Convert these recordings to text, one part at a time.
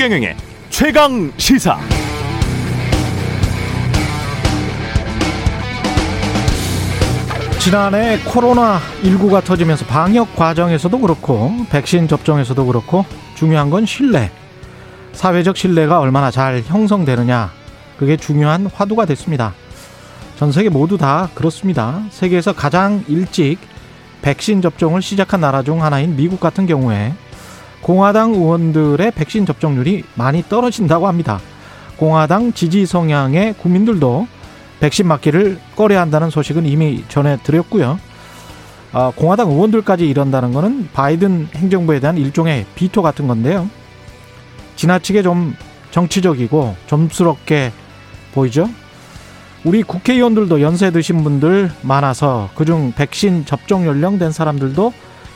최경영의 최강 시사. 지난해 코로나19가 터지면서 방역 과정에서도 그렇고 백신 접종에서도 그렇고 중요한 건 신뢰. 사회적 신뢰가 얼마나 잘 형성되느냐. 그게 중요한 화두가 됐습니다. 전 세계 모두 다 그렇습니다. 세계에서 가장 일찍 백신 접종을 시작한 나라 중 하나인 미국 같은 경우에 공화당 의원들의 백신 접종률이 많이 떨어진다고 합니다. 공화당 지지 성향의 국민들도 백신 맞기를 꺼려 한다는 소식은 이미 전해드렸고요. 아, 공화당 의원들까지 이런다는 것은 바이든 행정부에 대한 일종의 비토 같은 건데요. 지나치게 좀 정치적이고 점스럽게 보이죠? 우리 국회의원들도 연세 드신 분들 많아서 그중 백신 접종 연령 된 사람들도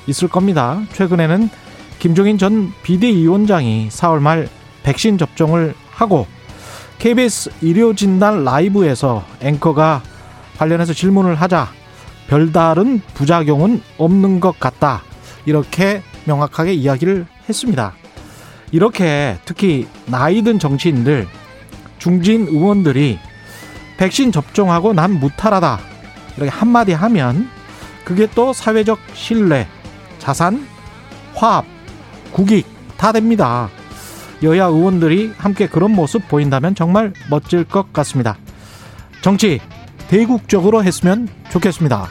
있을 겁니다. 최근에는 김종인 전 비대위원장이 4월 말 백신 접종을 하고 KBS 의료진단 라이브에서 앵커가 관련해서 질문을 하자 별다른 부작용은 없는 것 같다. 이렇게 명확하게 이야기를 했습니다. 이렇게 특히 나이든 정치인들, 중진 의원들이 백신 접종하고 난 무탈하다. 이렇게 한마디 하면 그게 또 사회적 신뢰, 자산, 화합, 국익 다 됩니다. 여야 의원들이 함께 그런 모습 보인다면 정말 멋질 것 같습니다. 정치 대국적으로 했으면 좋겠습니다.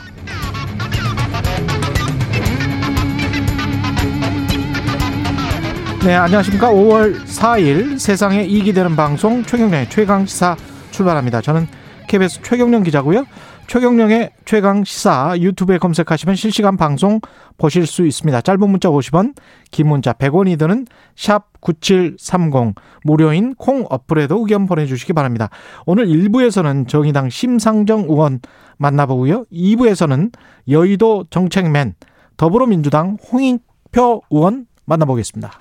네, 안녕하십니까. 5월 4일 세상에 이익이 되는 방송 최경련의 최강시사 출발합니다. 저는 KBS 최경련 기자고요. 최경령의 최강 시사 유튜브에 검색하시면 실시간 방송 보실 수 있습니다. 짧은 문자 50원, 긴 문자 100원이 드는 샵 9730 무료인 콩 어플에도 의견 보내주시기 바랍니다. 오늘 1부에서는 정의당 심상정 의원 만나보고요. 2부에서는 여의도 정책맨 더불어민주당 홍익표 의원 만나보겠습니다.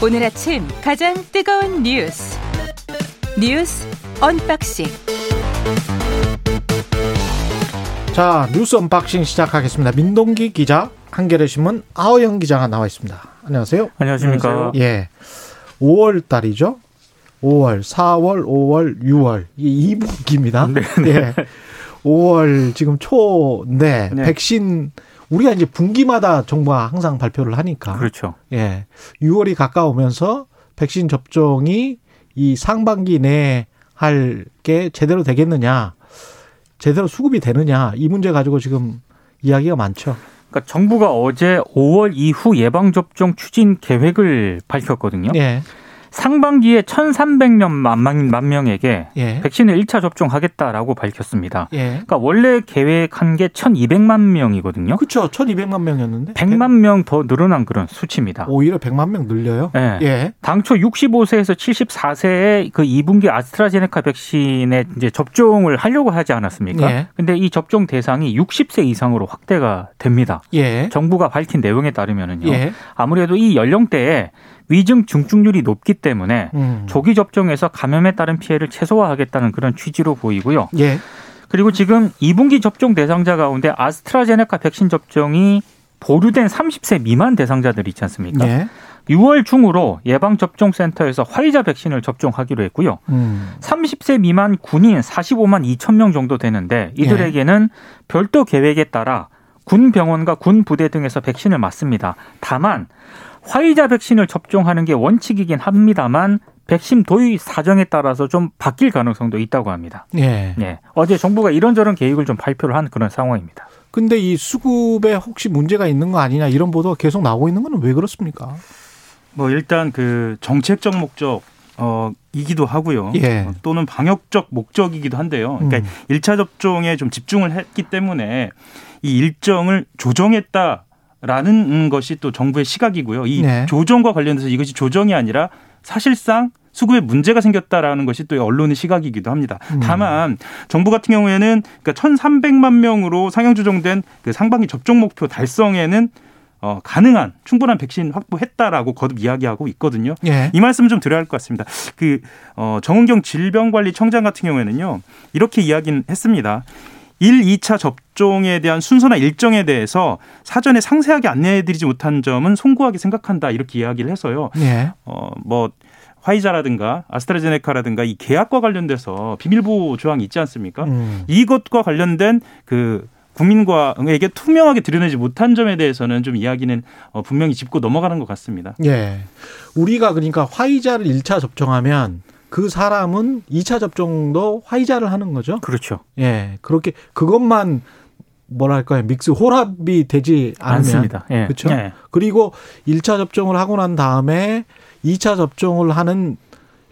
오늘 아침 가장 뜨거운 뉴스 뉴스 unboxing 자 뉴스 unboxing 시작하겠습니다. 민동기 기자 한겨레 신문 하어영 기자가 나와 있습니다. 안녕하세요. 안녕하십니까. 예. 5월 달이죠. 5월, 4월, 5월, 6월 이 2분기입니다. 네, 네. 예. 5월 지금 초인데 네. 백신 우리가 이제 분기마다 정부가 항상 발표를 하니까. 그렇죠. 예. 6월이 가까우면서 백신 접종이 이 상반기 내에 할 게 제대로 되겠느냐, 제대로 수급이 되느냐, 이 문제 가지고 지금 이야기가 많죠. 그러니까 정부가 어제 5월 이후 예방접종 추진 계획을 밝혔거든요. 예. 상반기에 1,300만 명에게 예. 백신을 1차 접종하겠다라고 밝혔습니다. 예. 그러니까 원래 계획한 게 1,200만 명이거든요. 그렇죠. 1,200만 명이었는데 100만 명더 늘어난 그런 수치입니다. 오히려 100만 명 늘려요? 네. 예. 당초 65세에서 74세의 그 2분기 아스트라제네카 백신에 이제 접종을 하려고 하지 않았습니까? 예. 근데 이 접종 대상이 60세 이상으로 확대가 됩니다. 예. 정부가 밝힌 내용에 따르면은요. 예. 아무래도 이 연령대에 위중 중증률이 높기 때문에 음. 조기 접종에서 감염에 따른 피해를 최소화하겠다는 그런 취지로 보이고요. 예. 그리고 지금 2분기 접종 대상자 가운데 아스트라제네카 백신 접종이 보류된 30세 미만 대상자들 있지 않습니까? 예. 6월 중으로 예방접종센터에서 화이자 백신을 접종하기로 했고요. 음. 30세 미만 군인 45만 2천 명 정도 되는데 이들에게는 예. 별도 계획에 따라 군 병원과 군 부대 등에서 백신을 맞습니다. 다만 화이자 백신을 접종하는 게 원칙이긴 합니다만 백신 도입 사정에 따라서 좀 바뀔 가능성도 있다고 합니다. 예. 예. 어제 정부가 이런저런 계획을 좀 발표를 한 그런 상황입니다. 근데 이 수급에 혹시 문제가 있는 거 아니냐 이런 보도가 계속 나오고 있는 건 왜 그렇습니까? 뭐 일단 그 정책적 목적 어 이기도 하고요. 예. 어, 또는 방역적 목적이기도 한데요. 그러니까 음. 1차 접종에 좀 집중을 했기 때문에 이 일정을 조정했다 라는 것이 또 정부의 시각이고요. 이 네. 조정과 관련돼서 이것이 조정이 아니라 사실상 수급에 문제가 생겼다라는 것이 또 언론의 시각이기도 합니다. 음. 다만 정부 같은 경우에는 그러니까 1,300만 명으로 상향 조정된 그 상반기 접종 목표 달성에는 어, 가능한 충분한 백신 확보했다라고 거듭 이야기하고 있거든요. 예. 이 말씀 좀 드려야 할 것 같습니다. 그 어, 정은경 질병관리청장 같은 경우에는요 이렇게 이야기는 했습니다. 1, 2차 접 접종에 대한 순서나 일정에 대해서 사전에 상세하게 안내해드리지 못한 점은 송구하게 생각한다 이렇게 이야기를 해서요. 예. 어뭐 화이자라든가 아스트라제네카라든가 이 계약과 관련돼서 비밀보호 조항이 있지 않습니까? 음. 이것과 관련된 그 국민과에게 투명하게 드러내지 못한 점에 대해서는 좀 이야기는 어, 분명히 짚고 넘어가는 것 같습니다. 예. 우리가 그러니까 화이자를 1차 접종하면 그 사람은 2차 접종도 화이자를 하는 거죠. 그렇죠. 예. 그렇게 그것만 뭐랄까요 믹스 혼합이 되지 않으면 않습니다. 예. 그렇죠. 예. 그리고 1차 접종을 하고 난 다음에 2차 접종을 하는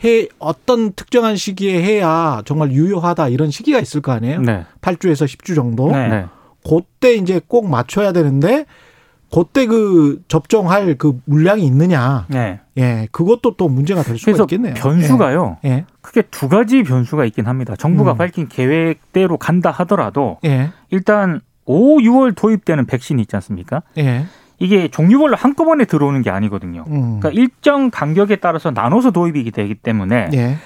해 어떤 특정한 시기에 해야 정말 유효하다 이런 시기가 있을 거 아니에요? 네. 8주에서 10주 정도. 네. 네. 그때 이제 꼭 맞춰야 되는데 그때 그 접종할 그 물량이 있느냐. 네. 예. 그것도 또 문제가 될 수가 있겠네요. 변수가요. 예. 크게 두 가지 변수가 있긴 합니다. 정부가 음. 밝힌 계획대로 간다 하더라도 예. 일단 5, 6월 도입되는 백신이 있지 않습니까? 예. 이게 종류별로 한꺼번에 들어오는 게 아니거든요. 음. 그러니까 일정 간격에 따라서 나눠서 도입이 되기 때문에 예.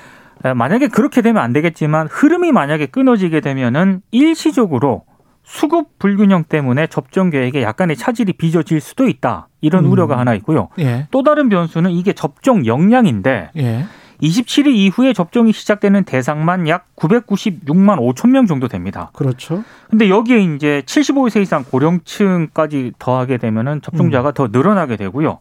만약에 그렇게 되면 안 되겠지만 흐름이 만약에 끊어지게 되면은 일시적으로 수급 불균형 때문에 접종 계획에 약간의 차질이 빚어질 수도 있다. 이런 음. 우려가 하나 있고요. 예. 또 다른 변수는 이게 접종 역량인데 예. 27일 이후에 접종이 시작되는 대상만 약 996만 5천 명 정도 됩니다. 그렇죠. 근데 여기에 이제 75세 이상 고령층까지 더하게 되면은 접종자가 음. 더 늘어나게 되고요.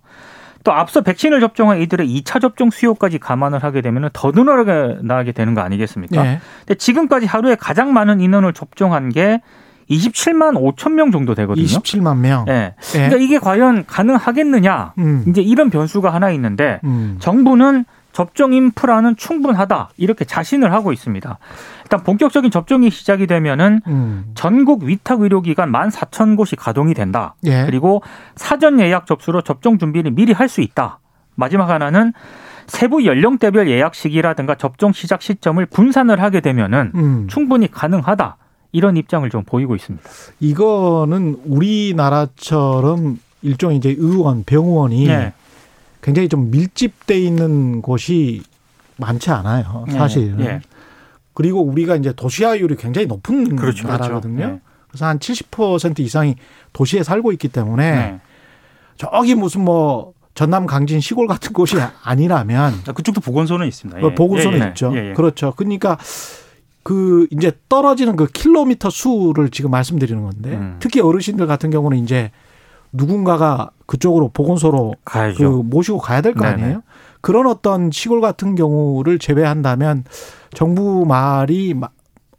또 앞서 백신을 접종한 이들의 2차 접종 수요까지 감안을 하게 되면 더 늘어나게 되는 거 아니겠습니까? 네. 근데 지금까지 하루에 가장 많은 인원을 접종한 게 27만 5천 명 정도 되거든요. 27만 명. 네. 네. 그러니까 이게 과연 가능하겠느냐? 음. 이제 이런 변수가 하나 있는데 음. 정부는 접종 인프라는 충분하다 이렇게 자신을 하고 있습니다. 일단 본격적인 접종이 시작이 되면은 음. 전국 위탁 의료기관 14,000곳이 가동이 된다. 예. 그리고 사전 예약 접수로 접종 준비를 미리 할 수 있다. 마지막 하나는 세부 연령대별 예약 시기라든가 접종 시작 시점을 분산을 하게 되면은 음. 충분히 가능하다. 이런 입장을 좀 보이고 있습니다. 이거는 우리나라처럼 일종의 이제 의원, 병원이 네. 굉장히 좀 밀집돼 있는 곳이 많지 않아요. 네. 사실. 네. 그리고 우리가 이제 도시화율이 굉장히 높은 그렇죠. 그렇죠. 나라거든요. 그렇죠. 그래서 한 70% 이상이 도시에 살고 있기 때문에 네. 저기 무슨 뭐 전남 강진 시골 같은 곳이 아니라면 아, 그쪽도 보건소는 있습니다. 예. 보건소는 예, 예. 있죠. 예, 예. 그렇죠. 그러니까 그 이제 떨어지는 그 킬로미터 수를 지금 말씀드리는 건데 음. 특히 어르신들 같은 경우는 이제 누군가가 그쪽으로 보건소로 가야죠. 그 모시고 가야 될 거 아니에요? 그런 어떤 시골 같은 경우를 제외한다면 정부 말이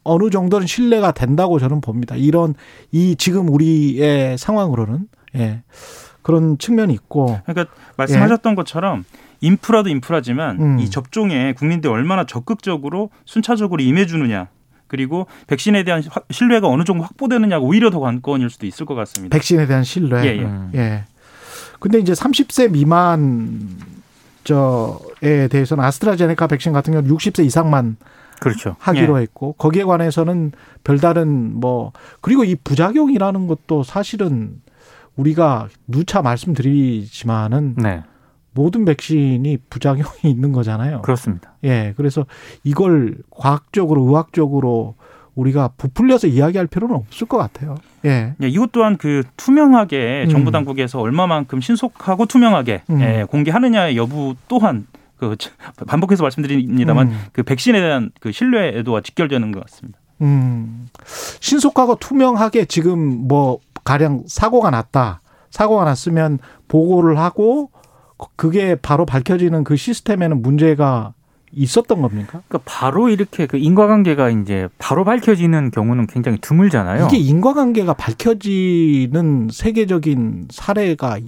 어느 정도는 신뢰가 된다고 저는 봅니다. 이런 이 지금 우리의 상황으로는 예. 그런 측면이 있고. 그러니까 말씀하셨던 예. 것처럼 인프라도 인프라지만 음. 이 접종에 국민들이 얼마나 적극적으로 순차적으로 임해주느냐 그리고 백신에 대한 신뢰가 어느 정도 확보되느냐가 오히려 더 관건일 수도 있을 것 같습니다. 백신에 대한 신뢰. 예, 예. 음. 예. 근데 이제 30세 미만 저에 대해서는 아스트라제네카 백신 같은 경우는 60세 이상만 그렇죠. 하기로 예. 했고 거기에 관해서는 별다른 뭐 그리고 이 부작용이라는 것도 사실은 우리가 누차 말씀드리지만은 네. 모든 백신이 부작용이 있는 거잖아요. 그렇습니다. 예. 그래서 이걸 과학적으로 의학적으로 우리가 부풀려서 이야기할 필요는 없을 것 같아요. 예. 예 이것 또한 그 투명하게 음. 정부 당국에서 얼마만큼 신속하고 투명하게 음. 예, 공개하느냐의 여부 또한 그 반복해서 말씀드립니다만 음. 그 백신에 대한 그 신뢰도와 직결되는 것 같습니다. 음. 신속하고 투명하게 지금 뭐 가령 사고가 났다. 사고가 났으면 보고를 하고 그게 바로 밝혀지는 그 시스템에는 문제가 있었던 겁니까? 그러니까 바로 이렇게 그 인과관계가 이제 바로 밝혀지는 경우는 굉장히 드물잖아요. 이게 인과관계가 밝혀지는 세계적인 사례가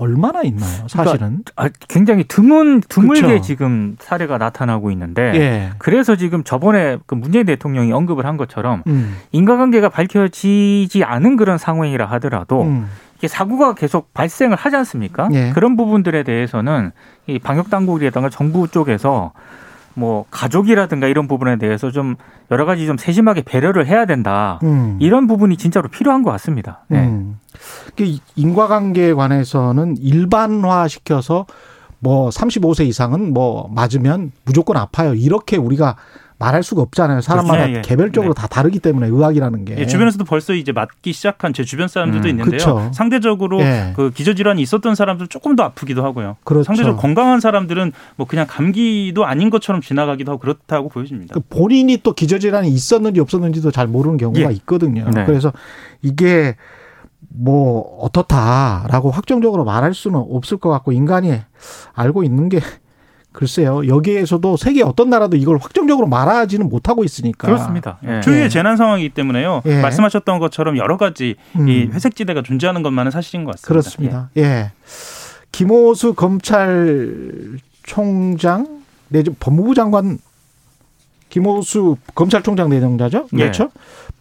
얼마나 있나요? 그러니까 사실은 그러니까 굉장히 드문 드물게 그렇죠. 지금 사례가 나타나고 있는데 예. 그래서 지금 저번에 그 문재인 대통령이 언급을 한 것처럼 음. 인과관계가 밝혀지지 않은 그런 상황이라 하더라도 음. 이게 사고가 계속 발생을 하지 않습니까? 예. 그런 부분들에 대해서는 이 방역 당국이라든가 정부 쪽에서 뭐 가족이라든가 이런 부분에 대해서 좀 여러 가지 좀 세심하게 배려를 해야 된다. 음. 이런 부분이 진짜로 필요한 것 같습니다. 네. 음. 인과관계에 관해서는 일반화 시켜서 뭐 35세 이상은 뭐 맞으면 무조건 아파요. 이렇게 우리가 말할 수가 없잖아요. 사람마다 그렇죠. 예. 개별적으로 네. 다 다르기 때문에 의학이라는 게. 예, 주변에서도 벌써 이제 맞기 시작한 제 주변 사람들도 음, 있는데요. 그렇죠. 상대적으로 예. 그 기저질환이 있었던 사람들 조금 더 아프기도 하고요. 그렇죠. 상대적으로 건강한 사람들은 뭐 그냥 감기도 아닌 것처럼 지나가기도 하고 그렇다고 보여집니다. 그 본인이 또 기저질환이 있었는지 없었는지도 잘 모르는 경우가 예. 있거든요. 네. 그래서 이게 뭐 어떻다라고 확정적으로 말할 수는 없을 것 같고 인간이 알고 있는 게 글쎄요. 여기에서도 세계 어떤 나라도 이걸 확정적으로 말하지는 못하고 있으니까. 그렇습니다. 예. 초유의 예. 재난 상황이기 때문에요. 예. 말씀하셨던 것처럼 여러 가지 음. 이 회색지대가 존재하는 것만은 사실인 것 같습니다. 그렇습니다. 예. 예. 김호수 검찰총장 내지 법무부 장관 김호수 검찰총장 내정자죠? 예. 그렇죠?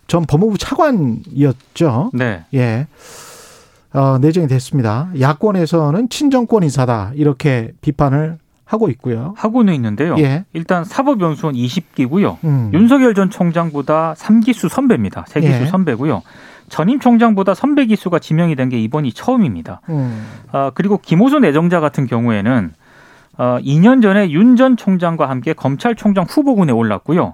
전 법무부 차관이었죠. 네. 예. 어, 내정이 됐습니다. 야권에서는 친정권 인사다 이렇게 비판을 하고 있고요. 하고는 있는데요. 예. 일단 사법연수원 20기고요. 음. 윤석열 전 총장보다 3기수 선배입니다. 3기수 예. 선배고요. 전임 총장보다 선배 기수가 지명이 된 게 이번이 처음입니다. 음. 아, 그리고 김호수 내정자 같은 경우에는 어, 2년 전에 윤 전 총장과 함께 검찰총장 후보군에 올랐고요.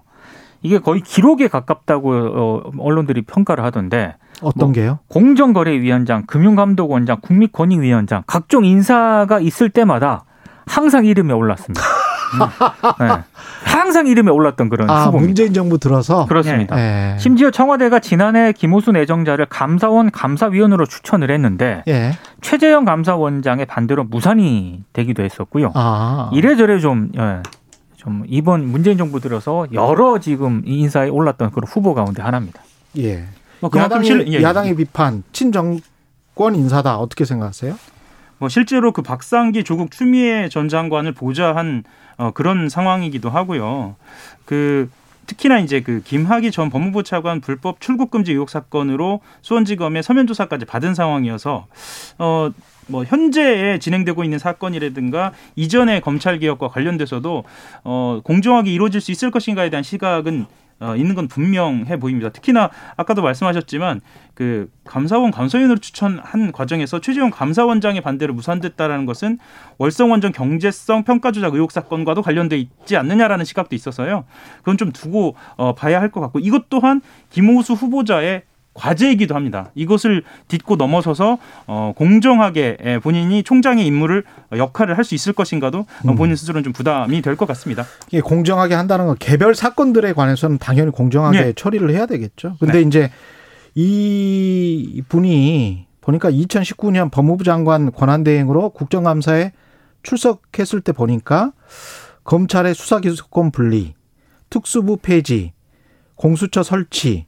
이게 거의 기록에 가깝다고 어, 언론들이 평가를 하던데 어떤 뭐 게요? 공정거래위원장, 금융감독원장, 국립권익위원장 각종 인사가 있을 때마다 항상 이름에 올랐습니다. 네. 항상 이름에 올랐던 그런 아, 후보입니다. 문재인 정부 들어서 그렇습니다. 네. 심지어 청와대가 지난해 김호수 내정자를 감사원 감사위원으로 추천을 했는데 네. 최재형 감사원장의 반대로 무산이 되기도 했었고요. 아. 이래저래 좀 예, 좀 이번 문재인 정부 들어서 여러 지금 인사에 올랐던 그런 후보 가운데 하나입니다. 예. 뭐 야당의, 실, 예, 예. 야당의 비판 친정권 인사다 어떻게 생각하세요? 뭐 실제로 그 박상기 조국 추미애 전 장관을 보좌한 어, 그런 상황이기도 하고요. 그 특히나 이제 그 김학의 전 법무부 차관 불법 출국 금지 의혹 사건으로 수원지검에 서면 조사까지 받은 상황이어서 어. 뭐 현재에 진행되고 있는 사건이라든가 이전의 검찰 개혁과 관련돼서도 어 공정하게 이루어질 수 있을 것인가에 대한 시각은 어, 있는 건 분명해 보입니다. 특히나 아까도 말씀하셨지만 그 감사원 감사위원으로 추천한 과정에서 최재형 감사원장의 반대로 무산됐다라는 것은 월성원전 경제성 평가 조작 의혹 사건과도 관련돼 있지 않느냐라는 시각도 있어서요. 그건 좀 두고 어, 봐야 할 것 같고 이것 또한 김호수 후보자의 과제이기도 합니다. 이것을 딛고 넘어서서 어, 공정하게 본인이 총장의 임무를 역할을 할 수 있을 것인가도 음. 본인 스스로는 좀 부담이 될 것 같습니다. 이게 공정하게 한다는 건 개별 사건들에 관해서는 당연히 공정하게 네. 처리를 해야 되겠죠. 근데 네. 이제 이 분이 보니까 2019년 법무부 장관 권한대행으로 국정감사에 출석했을 때 보니까 검찰의 수사기소권 분리, 특수부 폐지, 공수처 설치,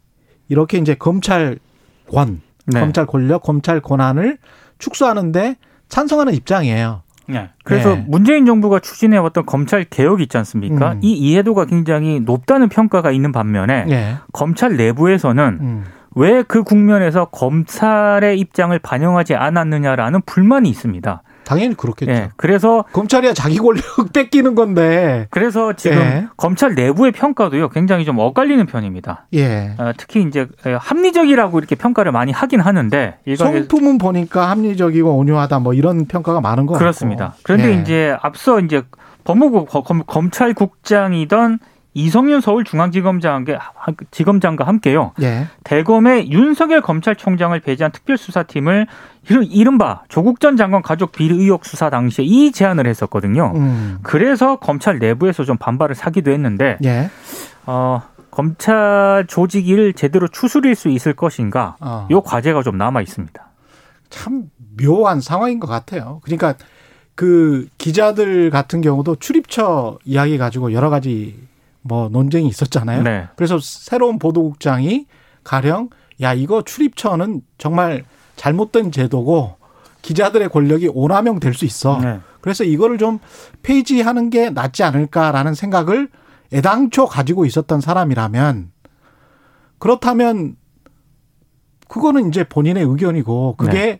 이렇게 이제 검찰권, 네. 검찰 권력, 검찰 권한을 축소하는데 찬성하는 입장이에요. 네. 그래서 네. 문재인 정부가 추진해 왔던 검찰 개혁 있지 않습니까? 음. 이 이해도가 굉장히 높다는 평가가 있는 반면에 네. 검찰 내부에서는 음. 왜그 국면에서 검찰의 입장을 반영하지 않았느냐라는 불만이 있습니다. 당연히 그렇겠죠. 예, 그래서 검찰이야 자기 권력 뺏기는 건데. 그래서 지금 예. 검찰 내부의 평가도요 굉장히 좀 엇갈리는 편입니다. 예. 어, 특히 이제 합리적이라고 이렇게 평가를 많이 하긴 하는데 성품은 보니까 합리적이고 온유하다 뭐 이런 평가가 많은 거 그렇습니다. 같고. 그런데 예. 이제 앞서 이제 법무부 검찰국장이던 이성윤 서울중앙지검장과 지검장과 함께요. 예. 대검의 윤석열 검찰총장을 배제한 특별수사팀을 이른바 조국 전 장관 가족 비리 의혹 수사 당시에 이 제안을 했었거든요. 음. 그래서 검찰 내부에서 좀 반발을 사기도 했는데 예. 어, 검찰 조직을 제대로 추스릴 수 있을 것인가 어. 요 과제가 좀 남아 있습니다. 참 묘한 상황인 것 같아요. 그러니까 그 기자들 같은 경우도 출입처 이야기 가지고 여러 가지 뭐 논쟁이 있었잖아요. 네. 그래서 새로운 보도국장이 가령 야 이거 출입처는 정말 잘못된 제도고 기자들의 권력이 오남용 될 수 있어. 네. 그래서 이거를 좀 폐지하는 게 낫지 않을까라는 생각을 애당초 가지고 있었던 사람이라면 그렇다면 그거는 이제 본인의 의견이고 그게 네.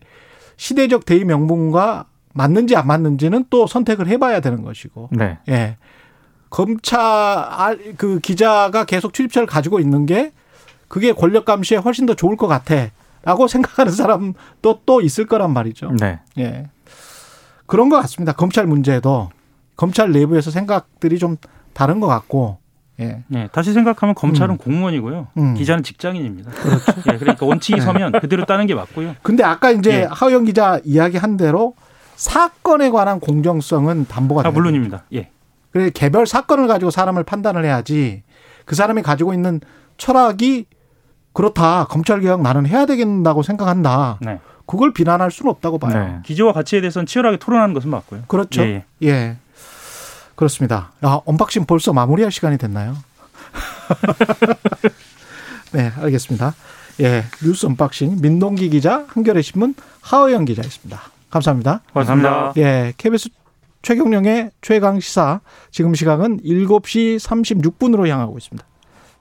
시대적 대의 명분과 맞는지 안 맞는지는 또 선택을 해봐야 되는 것이고. 네. 예. 검찰 그 기자가 계속 출입처를 가지고 있는 게 그게 권력 감시에 훨씬 더 좋을 것 같아라고 생각하는 사람도 또 있을 거란 말이죠. 네. 예. 그런 것 같습니다. 검찰 문제도 검찰 내부에서 생각들이 좀 다른 것 같고 예. 네, 다시 생각하면 검찰은 음. 공무원이고요. 음. 기자는 직장인입니다. 그렇죠. 예, 그러니까 원칙이 네. 서면 그대로 따는 게 맞고요. 근데 아까 이제 예. 하영 기자 이야기한 대로 사건에 관한 공정성은 담보가 아, 물론입니다. 예. 그래 개별 사건을 가지고 사람을 판단을 해야지 그 사람이 가지고 있는 철학이 그렇다. 검찰 개혁 나는 해야 되겠다고 생각한다. 네. 그걸 비난할 수는 없다고 봐요. 네. 기조와 가치에 대해서는 치열하게 토론하는 것은 맞고요. 그렇죠. 예. 예. 예. 그렇습니다. 아, 언박싱 벌써 마무리할 시간이 됐나요? 네, 알겠습니다. 예, 뉴스 언박싱 민동기 기자, 한겨레 신문 하의영 기자였습니다. 감사합니다. 감사합니다. 예, KBS 최경령의 최강 시사 지금 시각은 7시 36분으로 향하고 있습니다.